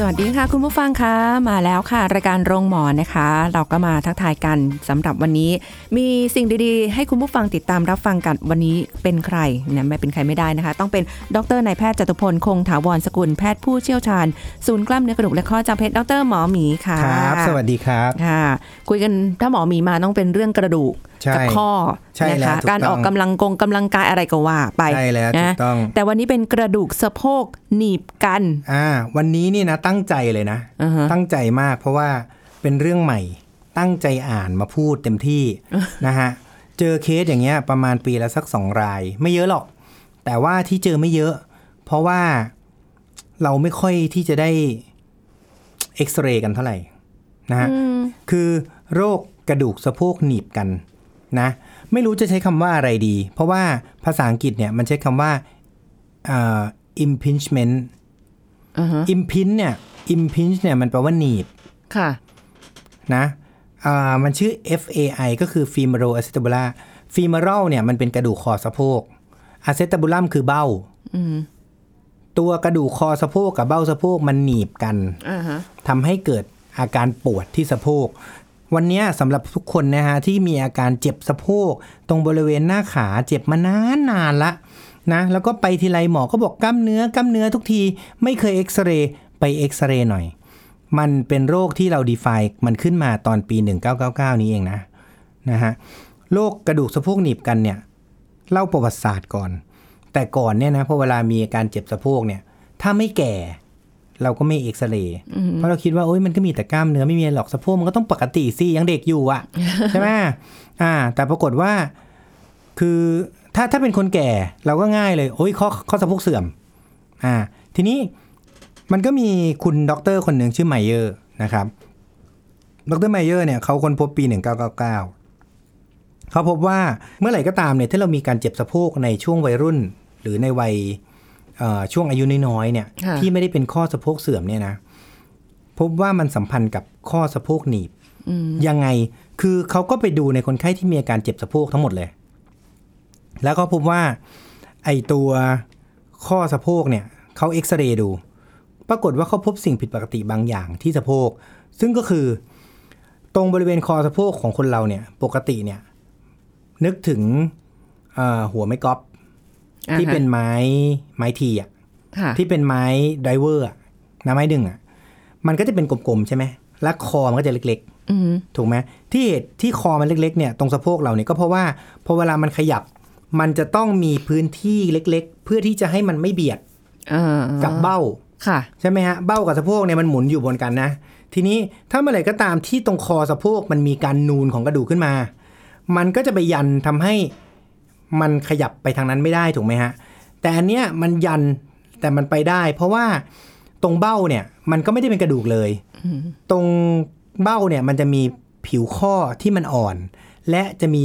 สวัสดีค่ะคุณผู้ฟังคะมาแล้วค่ะ รายการโรงหมอนะคะ เราก็มาทักทายกันสำหรับวันนี้ มีสิ่งดีๆ ให้คุณผู้ฟังติดตามรับฟังกันวันนี้เป็นใครเนี่ยไม่เป็นใครไม่ได้นะคะ ต้องเป็นดรนายแพทย์จตุพลคงถาวรสกุลแพทย์ผู้เชี่ยวชาญ ศูนย์กล้ามเนื้อกระดูกและข้อจำเพชรดรหมอหมีค่ะครับ สวัสดีครับค่ะคุยกันถ้าหมอหมีมาต้องเป็นเรื่องกระดูก ใช่กัข้อใช่นะแล้วคะถูกการออกต้องกำลังกงกำลังกายอะไรก็ว่าไปใช่แล้วถูนะกต้องแต่วันนี้เป็นกระดูกสะโพกหนีบกันอ่าวันนี้นี่นะตั้งใจเลยนะอือฮะตั้งใจมากเพราะว่าเป็นเรื่องใหม่ตั้งใจอ่านมาพูดเต็มที่นะฮะเจอเคสอย่างเงี้ยประมาณปีละสักสองราย ไม่เยอะหรอก แต่ว่าที่เจอไม่เยอะ เพราะว่าเราไม่ค่อยที่จะได้เอ็กซเรย์กันเท่าไหร่นะฮะคือโรคกระดูกสะโพกหนีบกัน นะไม่รู้จะใช้คำว่าอะไรดี เพราะว่าภาษาอังกฤษเนี่ยมันใช้คำว่าอ่า impingement อือฮะ impinge เนี่ย impinge เนี่ยมันแปลว่าหนีบค่ะนะอ่ามันชื่อ FAI ก็คือ femoral acetabular femoral เนี่ยมันเป็นกระดูกคอสะโพก acetabulum คือเบ้าอืมตัวกระดูกคอสะโพกกับเบ้าสะโพกมันหนีบกันอ่าฮะทำให้เกิดอาการปวดที่สะโพก วันนี้สำหรับทุกคนนะฮะที่มีอาการเจ็บสะโพกตรงบริเวณหน้าขาเจ็บมานานนานละนะแล้วก็ไปทีไรหมอก็บอกกล้ามเนื้อกล้ามเนื้อทุกทีไม่เคยเอ็กซเรย์ไปเอ็กซเรย์หน่อย มันเป็นโรคที่เราดีไฟมันขึ้นมาตอนปี 1999 นี้เองนะนะฮะโรคกระดูกสะโพกหนีบกันเนี่ยเล่าประวัติศาสตร์ก่อน แต่ก่อนเนี่ยนะพอเวลามีอาการเจ็บสะโพกเนี่ยถ้าไม่แก่ เราก็ไม่เอ็กซเรย์เพราะเราคิดว่าโอ๊ยมันก็มีแต่กล้ามเนื้อไม่มีอะไรหรอกสะโพกมันก็ต้องปกติสิยังเด็กอยู่อะใช่ไหมอ่า แต่ปรากฏว่า คือถ้าถ้าเป็นคนแก่เราก็ง่ายเลย โอ้ยข้อข้อสะโพกเสื่อม อ่า ทีนี้มันก็มีคุณด็อกเตอร์คนหนึ่งชื่อไมเยอร์นะครับดรไมเยอร์เนี่ยเขาค้นพบปี 1999 เขาพบว่าเมื่อไหร่ก็ตามเนี่ยถ้าเรามีการเจ็บสะโพกในช่วงวัยรุ่น หรือในวัยเอ่อ ช่วงอายุน้อยๆเนี่ยค่ะที่ไม่ได้เป็นข้อสะโพกเสื่อมเนี่ยนะพบว่ามันสัมพันธ์กับข้อสะโพกหนีบยังไงคือเขาก็ไปดูในคนไข้ที่มีอาการเจ็บสะโพกทั้งหมดเลย แล้วก็พบว่า ไอตัวข้อสะโพกเนี่ยเขาเอ็กซเรย์ดู ปรากฏว่าเขาพบสิ่งผิดปกติบางอย่างที่สะโพก ซึ่งก็คือ ตรงบริเวณคอสะโพกของคนเราเนี่ย ปกติเนี่ย นึกถึงเอ่อหัวไม้กอล์ฟ ที่เป็นไม้ไม้ทีอะค่ะที่เป็นไม้ไดเวอร์อะนะไม้ดึงอะ มันก็จะเป็นกลมๆใช่ไหมและคอมันก็จะเล็กอืมๆถูกไหมที่เหตุที่คอมันเล็กๆเนี่ยตรงสะโพกเราเนี่ยก็เพราะว่าพอเวลามันขยับ มันจะต้องมีพื้นที่เล็ก ๆ เพื่อที่จะให้มันไม่เบียดอ่ากับเบ้าค่ะใช่ไหมฮะเบ้ากับสะโพกเนี่ยมันหมุนอยู่บนกันนะทีนี้ถ้าเมื่อไหร่ก็ตามที่ตรงคอสะโพกมันมีการนูนของกระดูกขึ้นมา มันก็จะไปยันทำให้ มันขยับไปทางนั้นไม่ได้ถูกไหมฮะ แต่อันเนี้ยมันยันแต่มันไปได้ เพราะว่าตรงเบ้าเนี่ย มันก็ไม่ได้เป็นกระดูกเลย ตรงเบ้าเนี่ยมันจะมีผิวข้อที่มันอ่อน และจะมี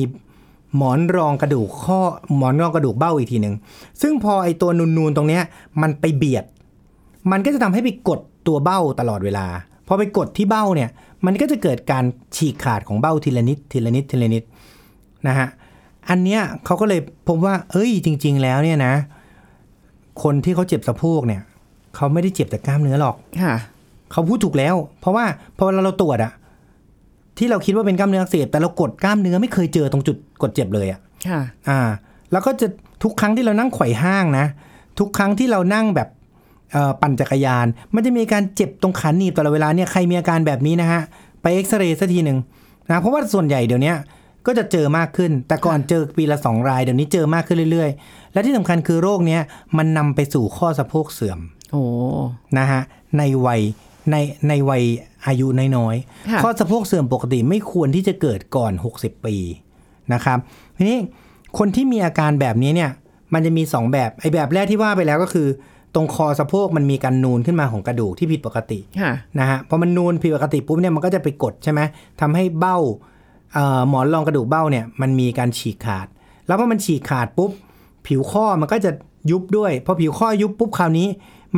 หมอนรองกระดูกข้อหมอนรองกระดูกเบ้าอีกทีหนึ่งซึ่งพอไอตัวนูนๆตรงเนี้ยมันไปเบียด มันก็จะทำให้ไปกดตัวเบ้าตลอดเวลาพอไปกดที่เบ้าเนี่ย มันก็จะเกิดการฉีกขาดของเบ้าทีละนิดทีละนิดทีละนิดนะฮะ อันเนี้ยเขาก็เลยพบว่า เอ้ย จริง ๆ แล้วเนี่ยนะ คนที่เขาเจ็บสะโพกเนี่ยเขาไม่ได้เจ็บแต่กล้ามเนื้อหรอกค่ะเขาพูดถูกแล้ว เพราะว่าพอเราตรวจอะที่เราคิดว่าเป็นกล้ามเนื้ออักเสบแต่เรากดกล้ามเนื้อไม่เคยเจอตรงจุดกดเจ็บเลยอะค่ะ อ่า แล้วก็จะทุกครั้งที่เรานั่งไขว่ห้างนะ ทุกครั้งที่เรานั่งแบบเอ่อปั่นจักรยาน มันจะมีอาการเจ็บตรงขาหนีบตลอดเวลาเนี่ยใครมีอาการแบบนี้นะฮะ ไปเอ็กซเรย์สักทีหนึ่งนะเพราะว่าส่วนใหญ่เดี๋ยวเนี้ย ก็จะเจอมากขึ้น แต่ก่อนเจอปีละสองราย เดี๋ยวนี้เจอมากขึ้นเรื่อยๆ และที่สำคัญคือโรคเนี้ยมันนำไปสู่ข้อสะโพกเสื่อมโอ้นะฮะในวัยในในวัยอายุน้อยค่ะๆข้อสะโพกเสื่อมปกติไม่ควรที่จะเกิดก่อน 60 ปีนะครับทีนี้คนที่มีอาการแบบนี้เนี่ยมันจะมี 2 แบบไอ้แบบแรกที่ว่าไปแล้วก็คือ ตรงคอสะโพกมันมีการนูนขึ้นมาของกระดูกที่ผิดปกติค่ะนะฮะพอมันนูนผิดปกติปุ๊บเนี่ยมันก็จะไปกดใช่ไหมทำให้เบ้าเอ่อ หมอนรองกระดูกเบ้าเนี่ยมันมีการฉีกขาด แล้วพอมันฉีกขาดปุ๊บ ผิวข้อมันก็จะยุบด้วยพอผิวข้อยุบปุ๊บคราวนี้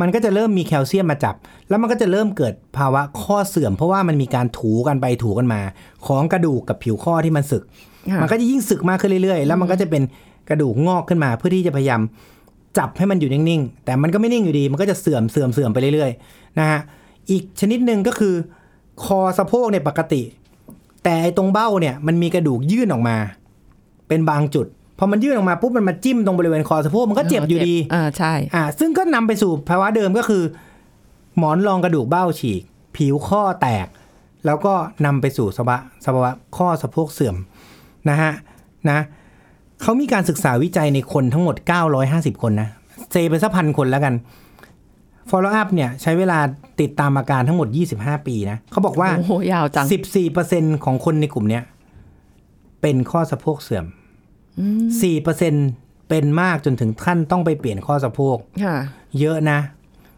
มันก็จะเริ่มมีแคลเซียมมาจับ แล้วมันก็จะเริ่มเกิดภาวะข้อเสื่อม เพราะว่ามันมีการถูกันไปถูกันมา ของกระดูกกับผิวข้อที่มันสึกค่ะมันก็จะยิ่งสึกมากขึ้นเรื่อยๆ แล้วมันก็จะเป็นกระดูกงอกขึ้นมา เพื่อที่จะพยายามจับให้มันอยู่นิ่งๆ แต่มันก็ไม่นิ่งอยู่ดี มันก็จะเสื่อมเสื่อมเสื่อมไปเรื่อยๆนะฮะอีกชนิดหนึ่งก็คือ คอสะโพกเนี่ยปกติ แต่ไอ้ตรงเบ้าเนี่ยมันมีกระดูกยื่นออกมา เป็นบางจุดพอมันยื่นออกมาปุ๊บมันมาจิ้มตรงบริเวณคอสะโพกมันก็เจ็บอยู่ดีอ่าใช่อ่าซึ่งก็นำไปสู่ภาวะเดิมก็คือ หมอนรองกระดูกเบ้าฉีก ผิวข้อแตก แล้วก็นำไปสู่สภาวะสภาวะข้อสะโพกเสื่อมนะฮะนะเขามีการศึกษาวิจัยในคนทั้งหมด 950 คนนะเซไปสักพันคนแล้วกัน follow up เนี่ยใช้เวลาติดตามอาการทั้งหมด 25 ปีนะเขาบอกว่าโอ้โหยาวจัง14%ของคนในกลุ่มเนี้ยเป็นข้อสะโพกเสื่อม4%เป็นมากจนถึงขั้นต้องไปเปลี่ยนข้อสะโพกค่ะเยอะนะ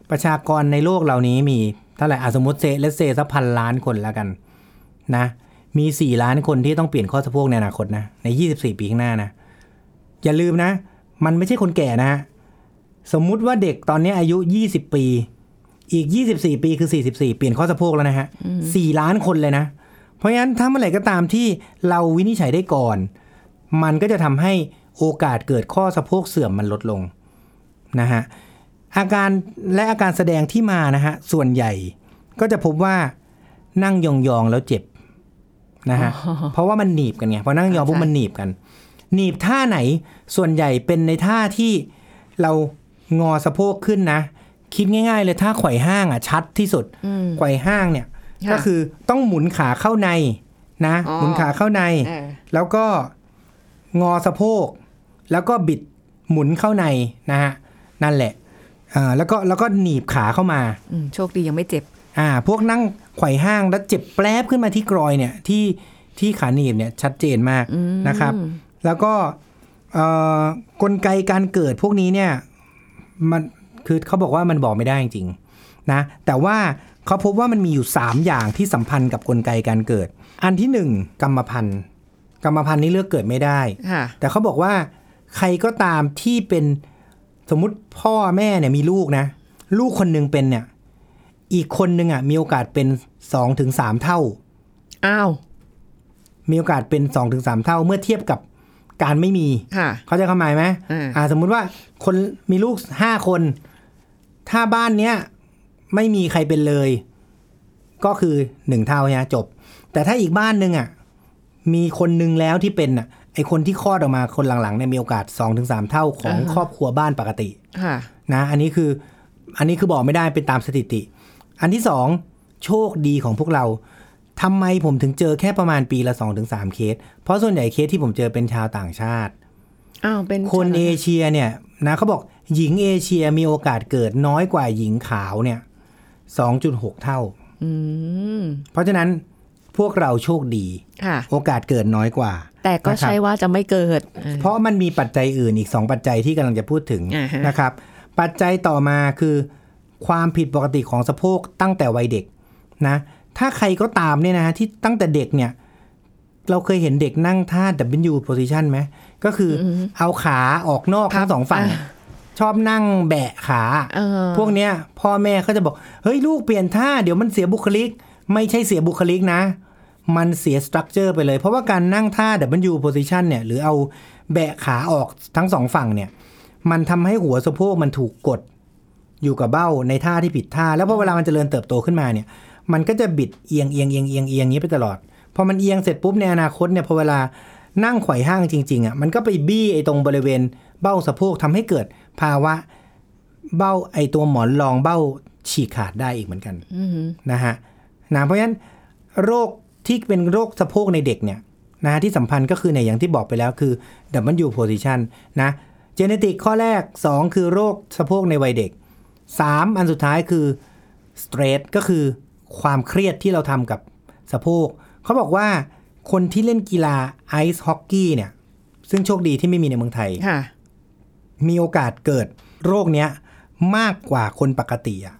ประชากรในโลกเหล่านี้มีเท่าไหร่อะสมมติ say let's say สักพันล้านคนแล้วกัน นะ มี4ล้านคนที่ต้องเปลี่ยนข้อสะโพกในอนาคตนะ ใน24ปีข้างหน้านะ อย่าลืมนะ มันไม่ใช่คนแก่นะฮะ สมมุติว่าเด็กตอนนี้อายุ 20 ปี อีก 24 ปีคือ 44 เปลี่ยนข้อสะโพกแล้วนะฮะ4ล้านคนเลยนะ เพราะฉะนั้นถ้าเมื่อไหร่ก็ตามที่เราวินิจฉัยได้ก่อน มันก็จะทำให้โอกาสเกิดข้อสะโพกเสื่อมมันลดลงนะฮะอาการและอาการแสดงที่มานะฮะส่วนใหญ่ก็จะพบว่านั่งยองๆแล้วเจ็บนะฮะเพราะว่ามันหนีบกันไงพอนั่งยองปุ๊บใช่มันหนีบกัน หนีบท่าไหนส่วนใหญ่เป็นในท่าที่เรา งอสะโพกขึ้นนะ คิดง่าย ๆ เลยท่าไขว่ห้างอะชัดที่สุดอืมไขว่ห้างเนี่ยค่ะก็คือต้องหมุนขาเข้าในนะอ๋อหมุนขาเข้าในเออแล้วก็งอสะโพก แล้วก็บิดหมุนเข้าในนะฮะนั่นแหละอ่าแล้วก็แล้วก็หนีบขาเข้ามาอืมโชคดียังไม่เจ็บ อ่า พวกนั่งไขว่ห้างแล้วเจ็บแปลบขึ้นมาที่กรอยเนี่ยที่ที่ขาหนีบเนี่ยชัดเจนมากอืมนะครับ แล้วก็เอ่อกลไกการเกิดพวกนี้เนี่ย มันคือเขาบอกว่ามันบอกไม่ได้จริงๆนะแต่ว่าเขาพบว่ามันมีอยู่ 3 อย่างที่สัมพันธ์กับกลไกการเกิด อันที่หนึ่งกรรมพันธุ์ กรรมพันธุ์นี่เลือกเกิดไม่ได้ค่ะแต่เขาบอกว่าใครก็ตามที่เป็นสมมุติพ่อแม่เนี่ยมีลูกนะ ลูกคนหนึ่งเป็นเนี่ย อีกคนหนึ่งอะมีโอกาสเป็นสองถึงสามเท่า อ้าว มีโอกาสเป็นสองถึงสามเท่า เมื่อเทียบกับ การไม่มีค่ะเขาใจะเข้าหมายไหมอ่าอ่า สมมุติว่าคนมีลูกห้าคน ถ้าบ้านเนี้ยไม่มีใครเป็นเลย ก็คือหนึ่งเท่าเนี่ยจบ แต่ถ้าอีกบ้านหนึ่งอะ มีคนหนึ่งแล้วที่เป็นอะไอคนที่คลอดออกมาคนหลังๆเนี่ยมีโอกาส2อถึงสเท่าของครอบครัวบ้านปกติค่ะนะ อันนี้คือ อันนี้คือบอกไม่ได้เป็นตามสถิติ อันที่สองโชคดีของพวกเรา ทำไมผมถึงเจอแค่ประมาณปีละ2อถึงสเคส เพราะส่วนใหญ่เคสที่ผมเจอเป็นชาวต่างชาติอ้าวเป็นคนเอเชียเนี่ยนะเขาบอกหญิงเอเชียมีโอกาสเกิดน้อยกว่าหญิงขาวเนี่ย2.6เท่าอืมเพราะฉะนั้นพวกเราโชคดีค่ะโอกาสเกิดน้อยกว่า แต่ก็นะครับใช่ว่าจะไม่เกิดออเพราะมันมีปัจจัยอื่นอีก2ปัจจัยที่กำลังจะพูดถึงอ่าฮะนะครับ ปัจจัยต่อมาคือ ความผิดปกติของสะโพกตั้งแต่วัยเด็กนะ ถ้าใครก็ตามเนี่ยนะฮะที่ตั้งแต่เด็กเนี่ย เราเคยเห็นเด็กนั่งท่า W position ไหมก็คืออเอาขาออกนอกทั้งสองฝั่ง ชอบนั่งแบะขาเออพวกเนี้ย พ่อแม่เขาจะบอก เฮ้ยลูกเปลี่ยนท่าเดี๋ยวมันเสียบุคลิก ไม่ใช่เสียบุคลิกนะ มันเสียสตรัคเจอร์ไปเลย เพราะว่าการนั่งท่า W position เนี่ย หรือเอาแบะขาออกทั้งสองฝั่งเนี่ย มันทำให้หัวสะโพกมันถูกกดอยู่กับเบ้าในท่าที่ผิดท่า แล้วพอเวลามันจเจริญเติบโตขึ้นมาเนี่ย มันก็จะบิดเอียงเอียงเอียงเอียงเอียงอย่างนี้ไปตลอด พอมันเอียงเสร็จปุ๊บในอนาคตเนี่ยพอเวลานั่งไขว่ห้างจริงๆอะมันก็ไปบี้ไอ้ตรงบริเวณเบ้าสะโพกทำให้เกิดภาวะเบ้าไอตัวหมอนรองเบ้าฉีกขาดได้อีกเหมือนกันอืมนะฮะนะเพราะฉะนั้นโรคที่เป็นโรคสะโพกในเด็กเนี่ยนะที่สัมพันธ์ก็คือในยอย่างที่บอกไปแล้วคือ W position นะเจเนติกข้อแรก 2 คือโรคสะโพกในวัยเด็ก 3 อันสุดท้ายคือสเตรสก็คือ ความเครียดที่เราทำกับสะโพกเขาบอกว่าคนที่เล่นกีฬาไอซ์ฮอกกี้เนี่ย ซึ่งโชคดีที่ไม่มีในเมืองไทยค่ะมีโอกาสเกิดโรคเนี้ย มากกว่าคนปกติอะ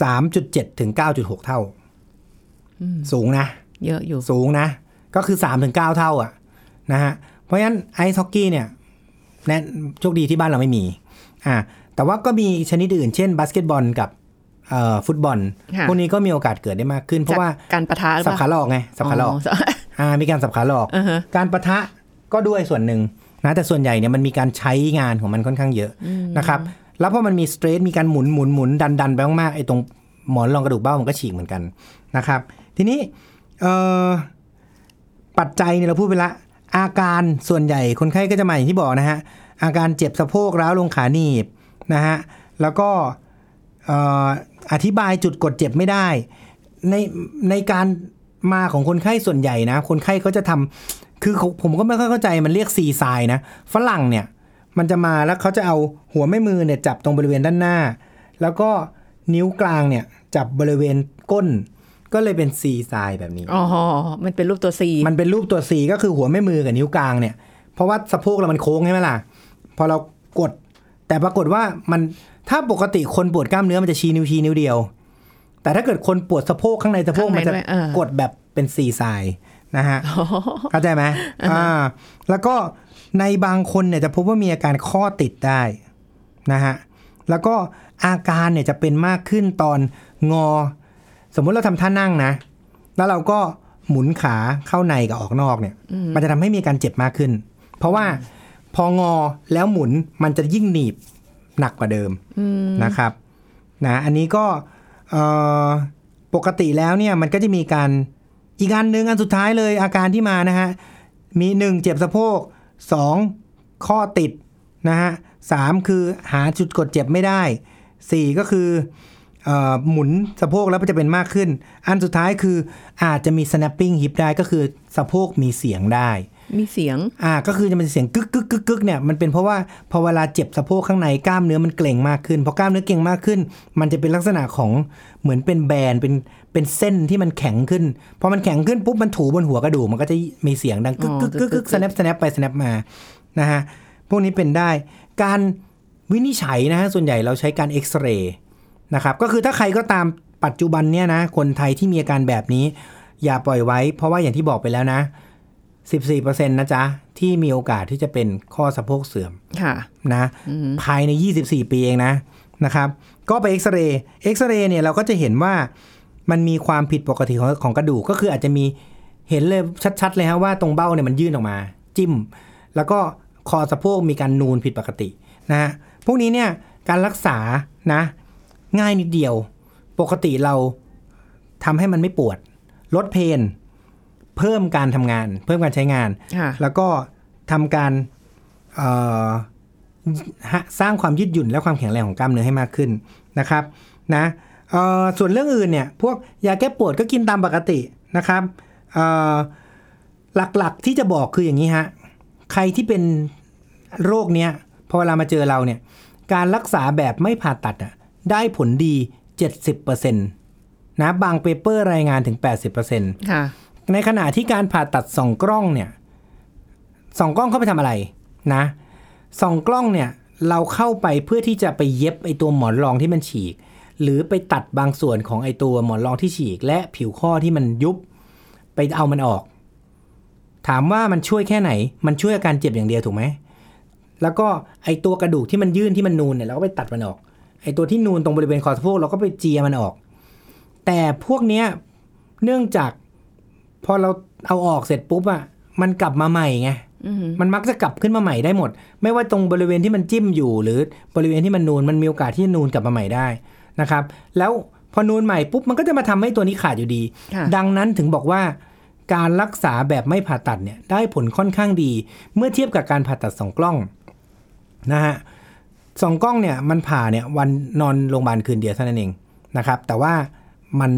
สามจุดเจ็ดถึงเก้าจุดหกเท่า สูงนะ เยอะอยู่ สูงนะ ก็คือ3าถึงเเท่า อะ นะฮะ เพราะฉะนั้นไอซ์ฮอกกี้เนี่ยแน่โชคดีที่บ้านเราไม่มี อ่า แต่ว่าก็มีชนิดอื่น เช่นบาสเกตบอลกับเอ่อ ฟุตบอลค่ะพวกนี้ก็มีโอกาสเกิดได้มากขึ้น เพราะว่าจากการปะทะหรือสับเปขาล่าหลอกไงสับขาหลอกอ่ามีการสับขาหลอกอือฮะการประทะก็ด้วยส่วนหนึ่งนะแต่ส่วนใหญ่เนี่ยมันมีการใช้งานของมันค่อนข้างเยอะนะครับแล้วพอมันมีสเตรทมีการหมุนหมุนหมุนดันดันไปมากๆไอ้ตรงหมอนรองกระดูกเบ้ามันก็ฉีกเหมือนกันนะครับ ทีนี้เอ่อปัจจัยเนี่ยเราพูดไปละอาการส่วนใหญ่คนไข้ก็จะมาอย่างที่บอกนะฮะอาการเจ็บสะโพกร้าวลงขาหนีบนะฮะแล้วก็เอ่ออธิบายจุดกดเจ็บไม่ได้ ในในการมาของคนไข้ส่วนใหญ่นะ คนไข้เขาจะทำคือเขาผมก็ไม่ค่อยเข้าใจมันเรียกซีไซน์นะ ฝรั่งเนี่ย มันจะมาแล้วเขาจะเอาหัวแม่มือเนี่ยจับตรงบริเวณด้านหน้า แล้วก็นิ้วกลางเนี่ย จับบริเวณก้น ก็เลยเป็นซีไซน์แบบนี้ อ๋อ มันเป็นรูปตัวซีมันเป็นรูปตัวซีก็คือหัวแม่มือกับนิ้วกลางเนี่ย เพราะว่าสะโพกเรามันโค้งใช่ไหมล่ะ พอเรากด แต่ปรากฏว่ามัน ถ้าปกติคนปวดกล้ามเนื้อมันจะชี้นิ้วชี้นิ้วเดียว แต่ถ้าเกิดคนปวดสะโพกข้างในสะโพกข้างในมันจะด้วยเออกดแบบเป็นซีไซน์นะฮะเข้าใจไหมอ่า แล้วก็ในบางคนเนี่ยจะพบว่ามีอาการข้อติดได้นะฮะ แล้วก็อาการเนี่ยจะเป็นมากขึ้นตอนงอ สมมุติเราทำท่านั่งนะ แล้วเราก็หมุนขาเข้าในกับออกนอกเนี่ย มันจะทำให้มีอาการเจ็บมากขึ้น เพราะว่าพองอแล้วหมุนมันจะยิ่งหนีบ หนักกว่าเดิมนะครับนะอันนี้ก็เอ่อปกติแล้วเนี่ยมันก็จะมีการอีกอันหนึ่งอันสุดท้ายเลยอาการที่มานะฮะมีหนึ่งเจ็บสะโพกสองข้อติดนะฮะสามคือหาจุดกดเจ็บไม่ได้สี่ก็คือเออหมุนสะโพกแล้วมันจะเป็นมากขึ้น อันสุดท้ายคืออาจจะมี snapping hip ได้ก็คือสะโพกมีเสียงได้ มีเสียง อ่า ก็คือจะเป็นเสียงกึกกึกกึกกึกเนี่ยมันเป็นเพราะว่าพอเวลาเจ็บสะโพกข้างในกล้ามเนื้อมันเกร็งมากขึ้นพอกล้ามเนื้อเกร็งมากขึ้น มันจะเป็นลักษณะของเหมือนเป็นแบนเป็นเป็นเส้นที่มันแข็งขึ้นพอมันแข็งขึ้นปุ๊บมันถูบนหัวกระดูกมันก็จะมีเสียงดังกึกกึกกึกกึก snap snap ไป snap มานะฮะพวกนี้เป็นได้การวินิจฉัยนะฮะส่วนใหญ่เราใช้การเอ็กซเรย์นะครับก็คือถ้าใครก็ตามปัจจุบันเนี่ยนะคนไทยที่มีอาการแบบนี้ อย่าปล่อยไว้ เพราะว่าอย่างที่บอกไปแล้วนะ 14%นะจ๊ะ ที่มีโอกาสที่จะเป็นข้อสะโพกเสื่อมค่ะนะภายใน 24 ปีเองนะนะครับ ก็ไปเอ็กซเรย์เอ็กซเรย์เนี่ยเราก็จะเห็นว่ามันมีความผิดปกติของของกระดูกก็คืออาจจะมีเห็นเลยชัด ๆ เลยฮะว่าตรงเบ้าเนี่ยมันยื่นออกมา จิ้ม แล้วก็คอสะโพกมีการนูนผิดปกตินะฮะพวกนี้เนี่ยการรักษานะ ง่ายนิดเดียว ปกติเราทำให้มันไม่ปวด ลดเพน เพิ่มการทำงาน เพิ่มการใช้งานค่ะแล้วก็ทำการเอ่อฮะสร้างความยืดหยุ่นและความแข็งแรงของกล้ามเนื้อให้มากขึ้นนะครับนะเอ่อส่วนเรื่องอื่นเนี่ย พวกยาแก้ปวดก็กินตามปกตินะครับเอ่อหลักๆที่จะบอกคืออย่างนี้ฮะใครที่เป็นโรคเนี้ยพอเวลามาเจอเราเนี่ย การรักษาแบบไม่ผ่าตัดอะได้ผลดี 70%นะบางเปเปอร์รายงานถึง 80%ค่ะ ในขณะที่การผ่าตัดส่องกล้องเนี่ยส่องกล้องเข้าไปทำอะไรนะส่องกล้องเนี่ยเราเข้าไปเพื่อที่จะไปเย็บไอตัวหมอนรองที่มันฉีก หรือไปตัดบางส่วนของไอตัวหมอนรองที่ฉีก และผิวข้อที่มันยุบไปเอามันออก ถามว่ามันช่วยแค่ไหน มันช่วยอาการเจ็บอย่างเดียวถูกไหมแล้วก็ไอตัวกระดูกที่มันยื่นที่มันนูนเนี่ยเราก็ไปตัดมันออก ไอตัวที่นูนตรงบริเวณคอสะโพกเราก็ไปเจียมันออก แต่พวกเนี้ยเนื่องจาก พอเราเอาออกเสร็จปุ๊บอะมันกลับมาใหม่ไงอืมมันมักจะกลับขึ้นมาใหม่ได้หมด ไม่ว่าตรงบริเวณที่มันจิ้มอยู่ หรือบริเวณที่มันนูนมันมีโอกาสที่จะนูนกลับมาใหม่ได้นะครับ แล้วพอนูนใหม่ปุ๊บมันก็จะมาทำให้ตัวนี้ขาดอยู่ดีค่ะดังนั้นถึงบอกว่า การรักษาแบบไม่ผ่าตัดเนี่ย ได้ผลค่อนข้างดี เมื่อเทียบกับการผ่าตัดสองกล้องนะฮะสองกล้องเนี่ยมันผ่าเนี่ยวันนอนโรงพยาบาลคืนเดียวเท่านั้นเองนะครับ แต่ว่ามัน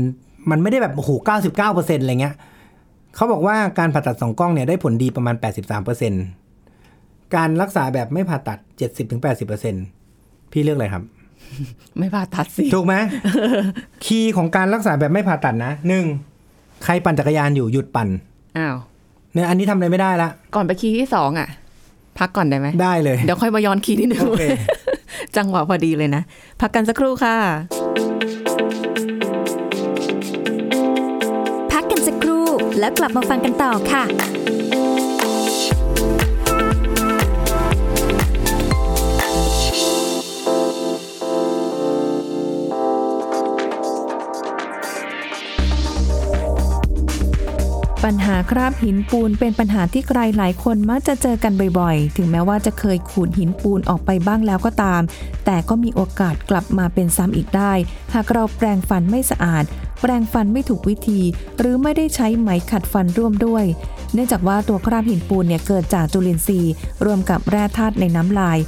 มันไม่ได้แบบโอ้โหเก้าสิบเก้าเปอร์เซ็นต์อะไรเงี้ย เขาบอกว่าการผ่าตัดสองกล้องเนี่ยได้ผลดีประมาณแปดสิบสามเปอร์เซ็นต์การรักษาแบบไม่ผ่าตัดเจ็ดสิบถึงแปดสิบเปอร์เซ็นต์พี่เลือกอะไรครับ ไม่ผ่าตัดสิ ถูกไหมคีย์ของการรักษาแบบไม่ผ่าตัดนะหนึ่งใครปั่นจักรยานอยู่หยุดปั่น อ้าว เนี่ยอันนี้ทำอะไรไม่ได้ละ ก่อนไปคีย์ที่สองอะ พักก่อนได้ไหม ได้เลย เดี๋ยวค่อยมาย้อนคีย์ที่หนึ่งโอเคจังหวะพอดีเลยนะ พักกันสักครู่ค่ะ แล้วกลับมาฟังกันต่อค่ะปัญหาคราบหินปูนเป็นปัญหาที่ใครหลายคนมักจะเจอกันบ่อยๆ ถึงแม้ว่าจะเคยขูดหินปูนออกไปบ้างแล้วก็ตาม แต่ก็มีโอกาสกลับมาเป็นซ้ำอีกได้ หากเราแปรงฟันไม่สะอาด แปรงฟันไม่ถูกวิธี หรือไม่ได้ใช้ไหมขัดฟันร่วมด้วย เนื่องจากว่าตัวคราบหินปูนเนี่ยเกิดจากจุลินทรีย์รวมกับแร่ธาตุในน้ำลาย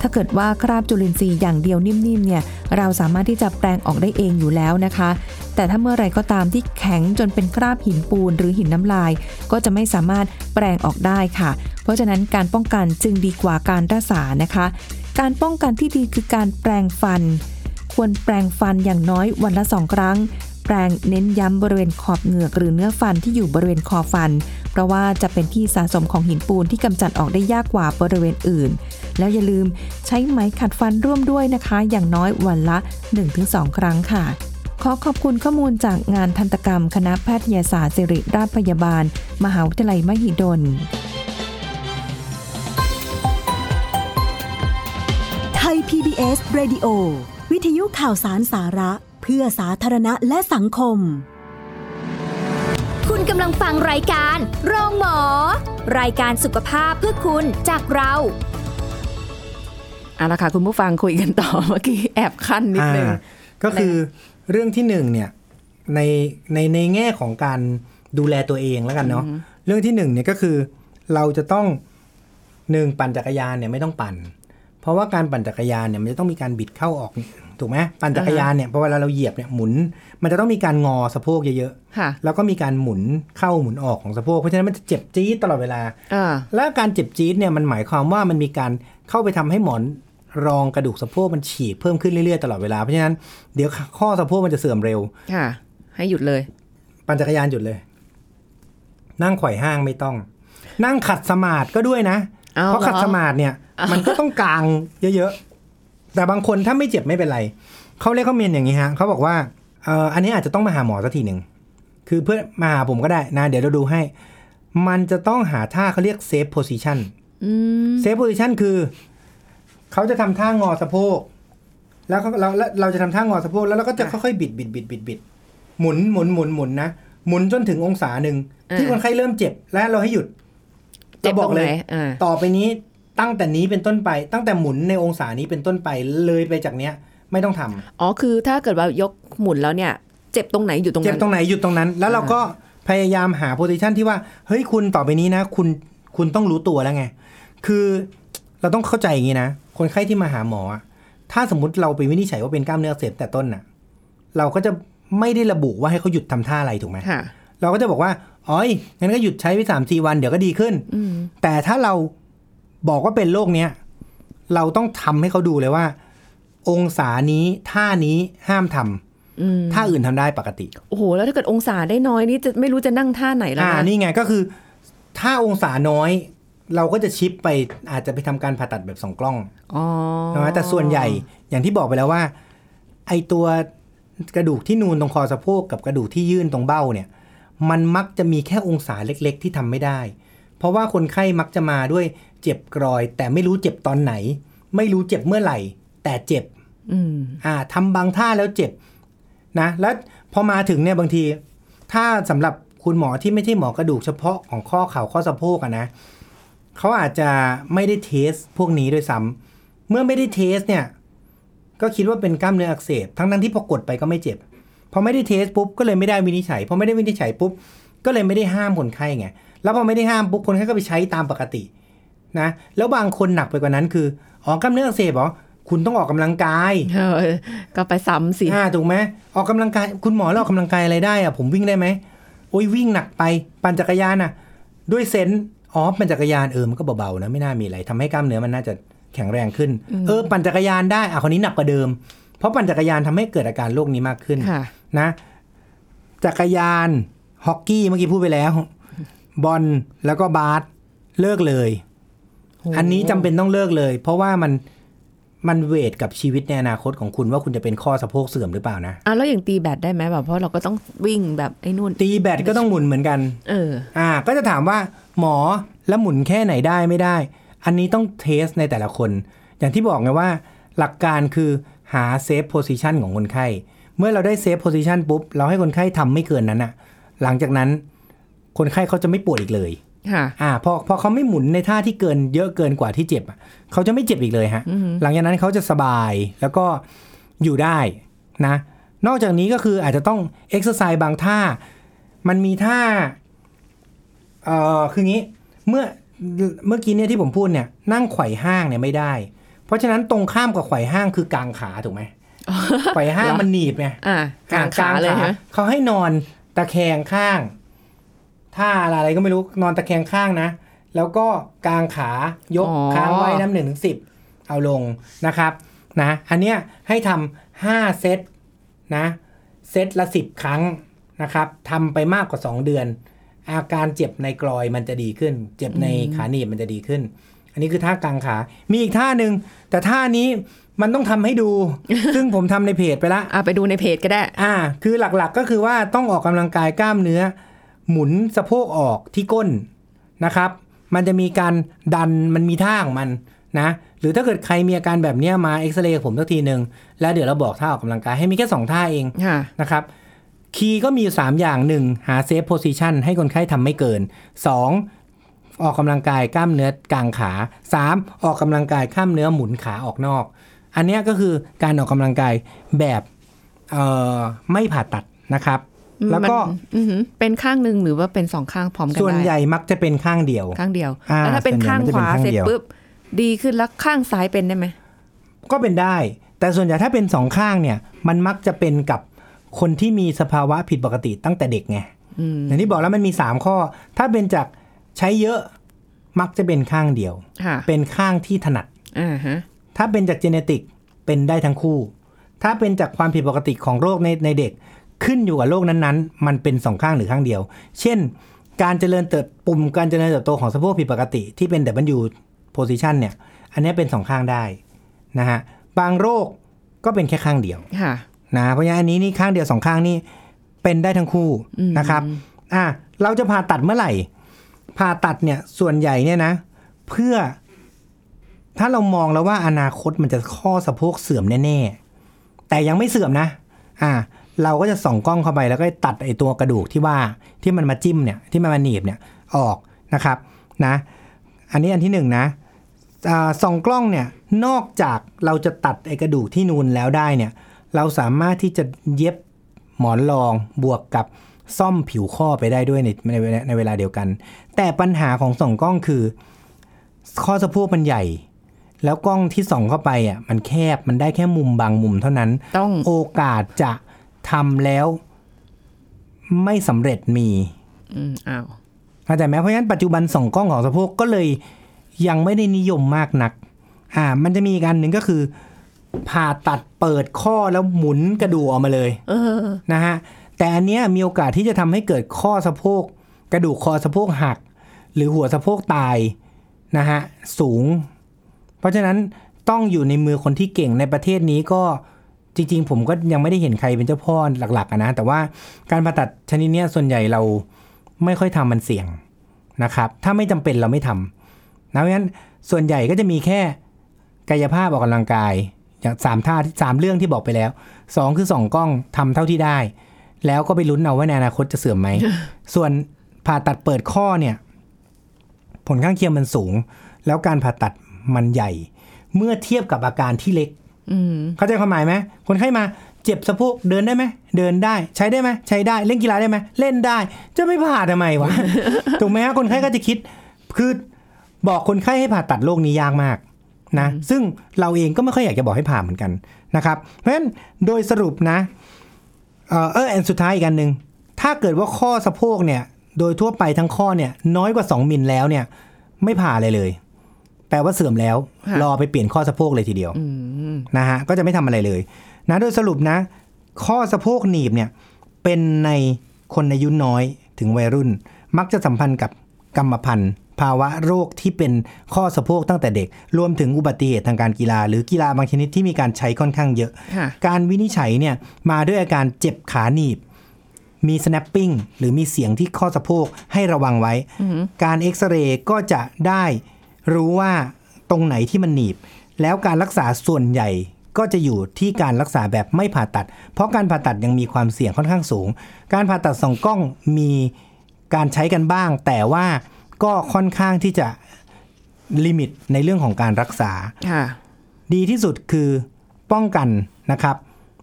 ถ้าเกิดว่าคราบจุลินทรีย์อย่างเดียวนิ่มๆเนี่ยเราสามารถที่จะแปลงออกได้เองอยู่แล้วนะคะ แต่ถ้าเมื่อไรก็ตามที่แข็งจนเป็นคราบหินปูนหรือหินน้ำลาย ก็จะไม่สามารถแปลงออกได้ค่ะ เพราะฉะนั้นการป้องกันจึงดีกว่าการรักษานะคะ การป้องกันที่ดีคือการแปลงฟันควรแปลงฟันอย่างน้อยวันละสองครั้ง แปลงเน้นย้ำบริเวณขอบเหงือกหรือเนื้อฟันที่อยู่บริเวณคอฟัน เพราะว่าจะเป็นที่สะสมของหินปูนที่กำจัดออกได้ยากกว่าบริเวณอื่น แล้วอย่าลืมใช้ไหมขัดฟันร่วมด้วยนะคะ อย่างน้อยวันละ 1-2 ครั้งค่ะ ขอขอบคุณข้อมูลจากงานทันตกรรม คณะแพทยศาสตร์ศิริราชพยาบาล มหาวิทยาลัยมหิดลไทย PBS Radio วิทยุข่าวสารสาระ เพื่อสาธารณะและสังคม คุณกำลังฟังรายการโรงหมอ รายการสุขภาพเพื่อคุณจากเราเอาละค่ะคุณผู้ฟังคุยกันต่อเมื่อกี้แอบขั้นนิดนึงอ่าก็คือเรื่องที่หนึ่งเนี่ยในในในแง่ของการดูแลตัวเองแล้วกันเนาะเรื่องที่หนึ่งเนี่ยก็คือเราจะต้องหนึ่งปั่นจักรยานเนี่ยไม่ต้องปั่น เพราะว่าการปั่นจักรยานเนี่ยมันจะต้องมีการบิดเข้าออก ถูกไหมปั่นจักรยานเนี่ยพอเวลาเราเหยียบเนี่ยหมุน มันจะต้องมีการงอสะโพกเยอะค่ะๆแล้วก็มีการหมุนเข้าหมุนออกของสะโพกเพราะฉะนั้นมันจะเจ็บจี๊ดตลอดเวลาอ่าและการเจ็บจี๊ดเนี่ยมันหมายความว่ามันมีการเข้าไปทำให้หมอนรองกระดูกสะโพกมันฉีกเพิ่มขึ้นเรื่อยๆตลอดเวลาเพราะฉะนั้นเดี๋ยวข้อสะโพกมันจะเสื่อมเร็วค่ะ ให้หยุดเลย ปั่นจักรยานหยุดเลย นั่งไขว่ห้างไม่ต้อง นั่งขัดสมาธิก็ด้วยนะเอาเพราะขัดเหรอสมาธิเนี่ย มันก็ต้องกางเยอะๆ แต่บางคนถ้าไม่เจ็บไม่เป็นไรเขาเรียกเขาเมนอย่างนี้ฮะเขาบอกว่าเอ่ออันนี้อาจจะต้องมาหาหมอสักทีหนึ่งคือเพื่อมาหาผมก็ได้นะ เดี๋ยวเราดูให้ มันจะต้องหาท่าเขาเรียก safe position อืม safe position คือเขาจะทำท่างอสะโพกแล้วเขาเราแล้วเราจะทำท่างอสะโพกแล้วเราก็จะค่อยๆบิดบิดบิดบิดบิดหมุนหมุนหมุนหมุนนะหมุนจนถึงองศาหนึ่งที่คนไข้เริ่มเจ็บและเราให้หยุดเจ็บเราบตรงเลไหนเลยอ่าต่อไปนี้ ตั้งแต่นี้เป็นต้นไป ตั้งแต่หมุนในองศานี้เป็นต้นไปเลยไปจากเนี้ยไม่ต้องทำอ๋อคือถ้าเกิดว่ายกหมุนแล้วเนี่ย เจ็บตรงไหนอยู่ตรงเจ็บนั้นตรงไหนหยุดตรงนั้น แล้วเราก็พยายามหาโพซิชันที่ว่าเฮ้ยคุณต่อไปนี้นะ คุณคุณต้องรู้ตัวแล้วไง คือเราต้องเข้าใจอย่างนี้นะ คนไข้ที่มาหาหมออะถ้าสมมติเราไปวินิจฉัยว่าเป็นกล้ามเนื้ออักเสบแต่ต้นน่ะ เราก็จะไม่ได้ระบุว่าให้เขาหยุดทำท่าอะไรถูกไหมค่ะเราก็จะบอกว่าอ๋อยงั้นก็หยุดใช้ไปสามสี่วันเดี๋ยวก็ดีขึ้นอืมแต่ถ้าเรา บอกว่าเป็นโรคเนี้ยเราต้องทำให้เขาดูเลยว่า องศานี้ท่านี้ห้ามทำอืมท่าอื่นทำได้ปกติโอ้โหแล้วถ้าเกิดองศาได้น้อยนี่จะไม่รู้จะนั่งท่าไหนแล้วอ่านะนี่ไงก็คือถ้าองศาน้อย เราก็จะชิปไปอาจจะไปทำการผ่าตัดแบบสองกล้องอ๋อนะแต่ส่วนใหญ่อย่างที่บอกไปแล้วว่า ไอตัวกระดูกที่นูนตรงคอสะโพกกับกระดูกที่ยื่นตรงเบ้าเนี่ย มันมักจะมีแค่องศาเล็ก ๆ ที่ทำไม่ได้ เพราะว่าคนไข้มักจะมาด้วย เจ็บ groin แต่ไม่รู้เจ็บตอนไหน ไม่รู้เจ็บเมื่อไหร่ แต่เจ็บอืมอ่าทำบางท่าแล้วเจ็บนะแล้วพอมาถึงเนี่ยบางที ถ้าสำหรับคุณหมอที่ไม่ใช่หมอกระดูกเฉพาะของข้อเข่าข้อสะโพกอะนะเขาอาจจะไม่ได้ test พวกนี้ด้วยซ้ำเมื่อไม่ได้ test เนี่ย ก็คิดว่าเป็นกล้ามเนื้ออักเสบทั้งทั้งๆที่พอกดไปก็ไม่เจ็บพอไม่ได้ test ปุ๊บก็เลยไม่ได้วินิจฉัยพอไม่ได้วินิจฉัยปุ๊บก็เลยไม่ได้ห้ามคนไข้ไงแล้วพอไม่ได้ห้ามปุ๊บคนไข้ก็ไปใช้ตามปกติ นะแล้วบางคนหนักไปกว่านั้นคืออ๋อกล้ามเนื้ออักเสบเหรอคุณต้องออกกำลังกายเออก็ไปซ้ำสิอ่าถูกไหมออกกำลังกาย คุณหมอเราออกกำลังกายอะไรได้อะผมวิ่งได้ไหมโอ้ยวิ่งหนักไปปั่นจักรยานอะด้วยเซนส์อ๋อปั่นจักรยานเออมันก็เบาๆนะไม่น่ามีอะไรทำให้กล้ามเนื้อมันน่าจะแข็งแรงขึ้น เออ ปั่นจักรยานได้อะคนนี้หนักกว่าเดิม เพราะปั่นจักรยานทำให้เกิดอาการโรคนี้มากขึ้นค่ะนะจักรยานฮอกกี้เมื่อกี้พูดไปแล้ว บอลแล้วก็บาสเลิกเลยโอ้อันนี้จำเป็นต้องเลิกเลย เพราะว่ามันมันเวทกับชีวิตในอนาคตของคุณว่าคุณจะเป็นข้อสะโพกเสื่อมหรือเปล่านะอะแล้วอย่างตีแบตได้ไหมแบบเพราะเราก็ต้องวิ่งแบบไอ้นู่น ตีแบตก็ต้องหมุนเหมือนกัน เออ อ่า ก็จะถามว่า หมอแล้วหมุนแค่ไหนได้ไม่ได้ อันนี้ต้องเทสในแต่ละคน อย่างที่บอกไงว่า หลักการคือหา safe position ของคนไข้ เมื่อเราได้ safe position ปุ๊บ เราให้คนไข้ทำไม่เกินนั้นอะหลังจากนั้น คนไข้เขาจะไม่ปวดอีกเลยค่ะ อ่าพอพอเขาไม่หมุนในท่าที่เกินเยอะเกินกว่าที่เจ็บอะเขาจะไม่เจ็บอีกเลยฮะ หลังจากนั้นเขาจะสบายแล้วก็อยู่ได้นะ นอกจากนี้ก็คืออาจจะต้องเอ็กซ์ไซส์บางท่า มันมีท่าเอ่อคืองี้เมื่อเมื่อกี้เนี่ยที่ผมพูดเนี่ย นั่งไขว่ห้างเนี่ยไม่ได้ เพราะฉะนั้นตรงข้ามกับไขว่ห้างคือกางขาถูกไหมไขว่ห้างเหรอมันหนีบไงอะกลางขาเลยฮะเขาให้นอนตะแคงข้าง ท่าอะไรก็ไม่รู้นอนตะแคงข้างนะ แล้วก็กางขายกอ๋อค้างไว้น้ำหนึ่งถึงสิบเอาลงนะครับนะอันเนี้ยให้ทำห้าเซตนะเซตละสิบครั้งนะครับทำไปมากกว่า 2 เดือน อาการเจ็บในกรอยมันจะดีขึ้น เจ็บในขาหนีบมันจะดีขึ้น อันนี้คือท่ากางขา มีอีกท่าหนึ่งแต่ท่านี้มันต้องทำให้ดู ซึ่งผมทำในเพจไปละอะไปดูในเพจก็ได้ อ่า คือหลักๆก็คือว่าต้องออกกำลังกายกล้ามเนื้อ หมุนสะโพกออกที่ก้นนะครับ มันจะมีการดันมันมีท่าของมันนะ หรือถ้าเกิดใครมีอาการแบบเนี้ยมาเอ็กซเรย์ผมสักทีหนึ่งแล้วเดี๋ยวเราบอกท่าออกกำลังกายให้มีแค่ 2 ท่าเองค่ะนะครับคีย์ก็มีอยู่3อย่าง 1 หาเซฟโพซิชันให้คนไข้ทำไม่เกิน 2 ออกกำลังกายกล้ามเนื้อกลางขา 3 ออกกำลังกายกล้ามเนื้อหมุนขาออกนอก อันเนี้ยก็คือการออกกำลังกายแบบเอ่อไม่ผ่าตัดนะครับ แล้วก็มันอือหือเป็นข้างหนึ่งหรือว่าเป็นสองข้างพร้อมกันส่วนได้ใหญ่มักจะเป็นข้างเดียว ข้างเดียวอ่าแล้วถ้าเป็นส่วนใหญ่ข้างมันจะขเป็นวาข้างเสร็จเดียวปุ๊บดีขึ้นแล้วข้างซ้ายเป็นได้ไหมก็เป็นได้ แต่ส่วนใหญ่ถ้าเป็นสองข้างเนี่ย มันมักจะเป็นกับคนที่มีสภาวะผิดปกติตั้งแต่เด็กไงอืมอย่างที่บอกแล้วมันมี3ข้อ ถ้าเป็นจากใช้เยอะมักจะเป็นข้างเดียวค่ะเป็นข้างที่ถนัดอ่าฮะถ้าเป็นจากเจเนติกเป็นได้ทั้งคู่ ถ้าเป็นจากความผิดปกติของโรคในในเด็ก ขึ้นอยู่กับโรคนั้นๆ มันเป็นสองข้างหรือข้างเดียว เช่น การเจริญเติบปุ่มการเจริญเติบโตของสะโพกผิดปกติที่เป็น W position เนี่ย อันนี้เป็นสองข้างได้นะฮะ บางโรคก็เป็นแค่ข้างเดียวค่ะนะเพราะฉะนั้นอันนี้นี่ข้างเดียวสองข้างนี่เป็นได้ทั้งคู่อืมนะครับอะเราจะผ่าตัดเมื่อไหร่ ผ่าตัดเนี่ยส่วนใหญ่เนี่ยนะ เพื่อถ้าเรามองแล้วว่าอนาคตมันจะข้อสะโพกเสื่อมแน่ ๆ แต่ยังไม่เสื่อมนะ อะ เราก็จะส่องกล้องเข้าไปแล้วก็ตัดไอ้ตัวกระดูกที่ว่าที่มันมาจิ้มเนี่ยที่มันมาหนีบเนี่ยออกนะครับนะอันนี้อันที่หนึ่งนะอ่าส่องกล้องเนี่ยนอกจากเราจะตัดไอ้กระดูกที่นูนแล้วได้เนี่ยเราสามารถที่จะเย็บหมอนรองบวกกับซ่อมผิวข้อไปได้ด้วยในในเวลาในเวลาเดียวกัน แต่ปัญหาของส่องกล้องคือ ข้อสะโพกมันใหญ่ แล้วกล้องที่ส่องเข้าไปอะมันแคบมันได้แค่มุมบางมุมเท่านั้น ต้องโอกาสจะ ทำแล้วไม่สำเร็จมีอืมอ้าวเข้าใจไหมเพราะฉะนั้นปัจจุบันส่องกล้องของสะโพกก็เลยยังไม่ได้นิยมมากนัก อ่า มันจะมีอีกอันหนึ่งก็คือ ผ่าตัดเปิดข้อแล้วหมุนกระดูกออกมาเลย เออ นะฮะ แต่อันเนี้ยมีโอกาสที่จะทำให้เกิดข้อสะโพก กระดูกคอสะโพกหัก หรือหัวสะโพกตายนะฮะสูง เพราะฉะนั้นต้องอยู่ในมือคนที่เก่งในประเทศนี้ก็ จริงๆ ผมก็ยังไม่ได้เห็นใครเป็นเจ้าพ่อหลักๆอะนะ แต่ว่าการผ่าตัดชนิดเนี้ยส่วนใหญ่เราไม่ค่อยทำมันเสี่ยงนะครับ ถ้าไม่จำเป็นเราไม่ทำนะเพราะฉะนั้นส่วนใหญ่ก็จะมีแค่กายภาพออกกำลังกาย อย่างสามท่าสามเรื่องที่บอกไปแล้วสองคือส่องกล้องทำเท่าที่ได้ แล้วก็ไปลุ้นเอาว่าในอนาคตจะเสื่อมไหม ส่วนผ่าตัดเปิดข้อเนี่ย ผลข้างเคียงมันสูง แล้วการผ่าตัดมันใหญ่ เมื่อเทียบกับอาการที่เล็กอืม เข้าใจความหมายไหมคนไข้มาเจ็บสะโพกเดินได้ไหมเดินได้ใช้ได้ไหมใช้ได้เล่นกีฬาได้ไหมเล่นได้ จะไม่ผ่าทำไมวะถูกไหมฮะคนไข้ก็จะคิดคือบอกคนไข้ให้ผ่าตัดโรคนี้ยากมากนะซึ่งเราเองก็ไม่ค่อยอยากจะบอกให้ผ่าเหมือนกันนะครับ เพราะฉะนั้นโดยสรุปนะเออเอออันสุดท้ายอีกอันหนึ่งถ้าเกิดว่าข้อสะโพกเนี่ย โดยทั่วไปทั้งข้อเนี่ย น้อยกว่า 2มิลแล้วเนี่ย ไม่ผ่าเลยเลย แปลว่าเสื่อมแล้วค่ะรอไปเปลี่ยนข้อสะโพกเลยทีเดียวอืมนะฮะก็จะไม่ทำอะไรเลย นะโดยสรุปนะ ข้อสะโพกหนีบเนี่ย เป็นในคนอายุน้อยถึงวัยรุ่น มักจะสัมพันธ์กับกรรมพันธุ์พัภาวะโรคที่เป็นข้อสะโพกตั้งแต่เด็ก รวมถึงอุบัติเหตุทางการกีฬา หรือกีฬาบางชนิดที่มีการใช้ค่อนข้างเยอะค่ะการวินิจฉัยเนี่ยมาด้วยอาการเจ็บขาหนีบ มี snapping หรือมีเสียงที่ข้อสะโพกให้ระวังไว้ การเอ็กซเรย์ก็จะได้ รู้ว่าตรงไหนที่มันหนีบ แล้วการรักษาส่วนใหญ่ก็จะอยู่ที่การรักษาแบบไม่ผ่าตัด เพราะการผ่าตัดยังมีความเสี่ยงค่อนข้างสูง การผ่าตัดสองกล้องมีการใช้กันบ้าง แต่ว่าก็ค่อนข้างที่จะลิมิตในเรื่องของการรักษาค่ะดีที่สุดคือป้องกันนะครับ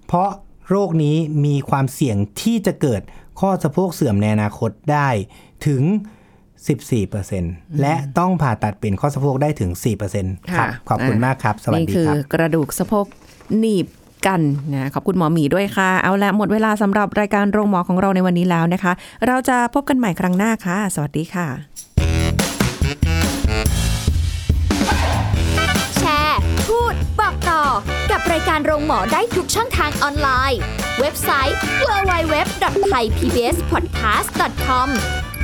เพราะโรคนี้มีความเสี่ยงที่จะเกิดข้อสะโพกเสื่อมในอนาคตได้ ถึง 14%และต้องผ่าตัดเปลี่ยนข้อสะโพกได้ถึง 4%ครับค่ะขอบคุณอะมากครับ สวัสนี่ดีคือครับกระดูกสะโพกหนีบกันนะขอบคุณหมอหมีด้วยค่ะ เอาละหมดเวลาสำหรับรายการโรงหมอของเราในวันนี้แล้วนะคะ เราจะพบกันใหม่ครั้งหน้าค่ะ สวัสดีค่ะ แชร์ พูด บอกต่อ กับรายการโรงหมอได้ทุกช่องทางออนไลน์ เว็บไซต์ www.thaipbspodcast.com